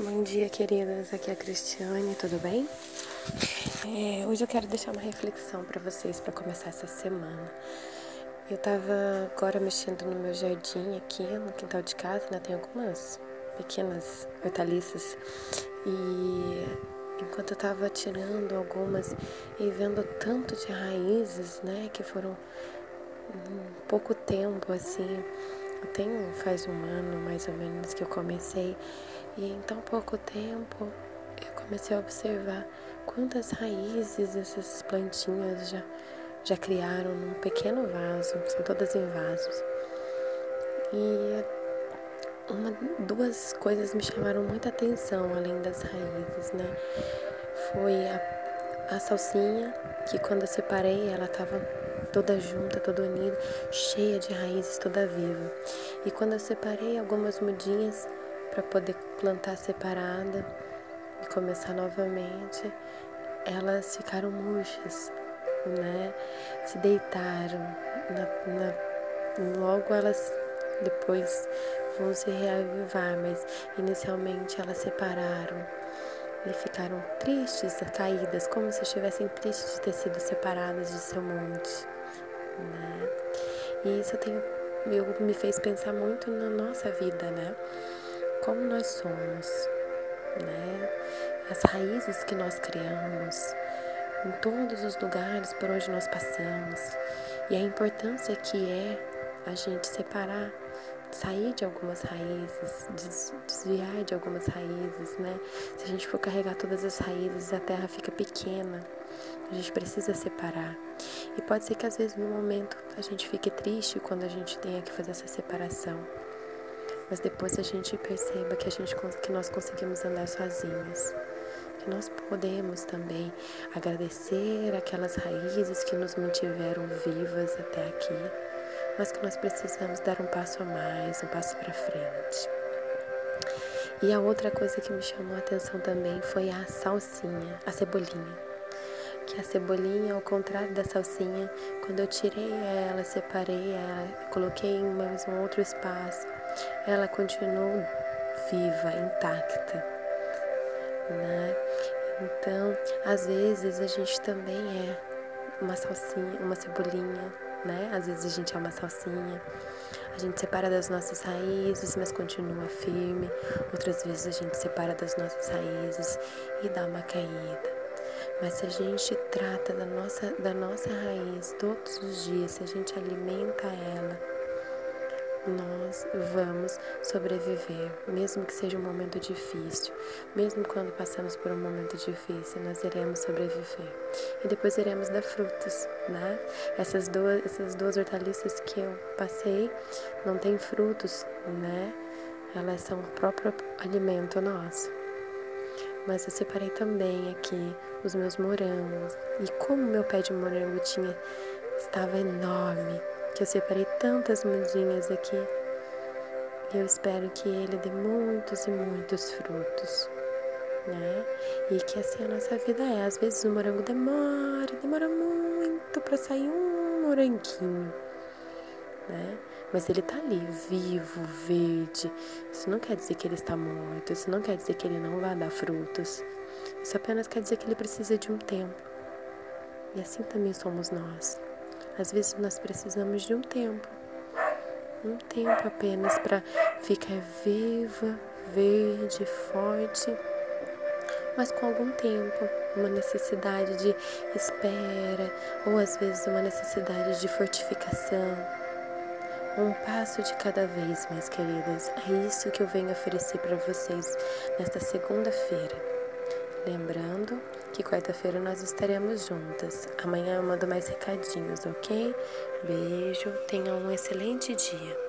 Bom dia, queridas. Aqui é a Cristiane, tudo bem? É, hoje eu quero deixar uma reflexão para vocês para começar essa semana. Eu tava agora mexendo no meu jardim aqui, no quintal de casa, né? Tem algumas pequenas hortaliças e enquanto eu tava tirando algumas e vendo tanto de raízes, né, que foram pouco tempo assim tenho faz um ano mais ou menos que eu comecei e em tão pouco tempo eu comecei a observar quantas raízes essas plantinhas já, já criaram num pequeno vaso, são todas em vasos. E uma, duas coisas me chamaram muita atenção além das raízes, né? Foi a, a salsinha, que quando eu separei ela estava toda junta, toda unida, cheia de raízes, toda viva. E quando eu separei algumas mudinhas para poder plantar separada e começar novamente, elas ficaram murchas, né? Se deitaram, na, na, logo elas depois vão se reavivar, mas inicialmente elas separaram e ficaram tristes, caídas, como se estivessem tristes de ter sido separadas de seu monte né? E isso eu, me fez pensar muito na nossa vida, né? Como nós somos, né? As raízes que nós criamos em todos os lugares por onde nós passamos e a importância que é a gente separar sair de algumas raízes, desviar de algumas raízes, né? Se a gente for carregar todas as raízes, a terra fica pequena. A gente precisa separar. E pode ser que às vezes no momento a gente fique triste quando a gente tenha que fazer essa separação. Mas depois a gente perceba que a gente que nós conseguimos andar sozinhos. Que nós podemos também agradecer aquelas raízes que nos mantiveram vivas até aqui mas que nós precisamos dar um passo a mais, um passo para frente. E a outra coisa que me chamou a atenção também foi a salsinha, a cebolinha. Que a cebolinha, ao contrário da salsinha, quando eu tirei ela, separei ela, coloquei em mais um outro espaço, ela continuou viva, intacta. Né? Então, às vezes a gente também é uma salsinha, uma cebolinha, né? Às vezes a gente é uma salsinha, a gente separa das nossas raízes, mas continua firme. Outras vezes a gente separa das nossas raízes e dá uma caída. Mas se a gente trata da nossa, da nossa raiz todos os dias, se a gente alimenta ela, nós vamos sobreviver, mesmo que seja um momento difícil, mesmo quando passamos por um momento difícil, nós iremos sobreviver e depois iremos dar frutos, né? Essas duas, essas duas hortaliças que eu passei não têm frutos, né? Elas são o próprio alimento nosso. Mas eu separei também aqui os meus morangos e como meu pé de morango tinha estava enorme que eu separei tantas mudinhas aqui. E eu espero que ele dê muitos e muitos frutos, né? E que assim a nossa vida é. Às vezes o morango demora, demora muito para sair um moranguinho, né? Mas ele tá ali, vivo, verde. Isso não quer dizer que ele está morto, isso não quer dizer que ele não vai dar frutos. Isso apenas quer dizer que ele precisa de um tempo. E assim também somos nós. Às vezes nós precisamos de um tempo, um tempo apenas para ficar viva, verde, forte, mas com algum tempo, uma necessidade de espera, ou às vezes uma necessidade de fortificação. Um passo de cada vez, minhas queridas. É isso que eu venho oferecer para vocês nesta segunda-feira. Lembrando que quarta-feira nós estaremos juntas. Amanhã eu mando mais recadinhos, ok? Beijo, tenha um excelente dia.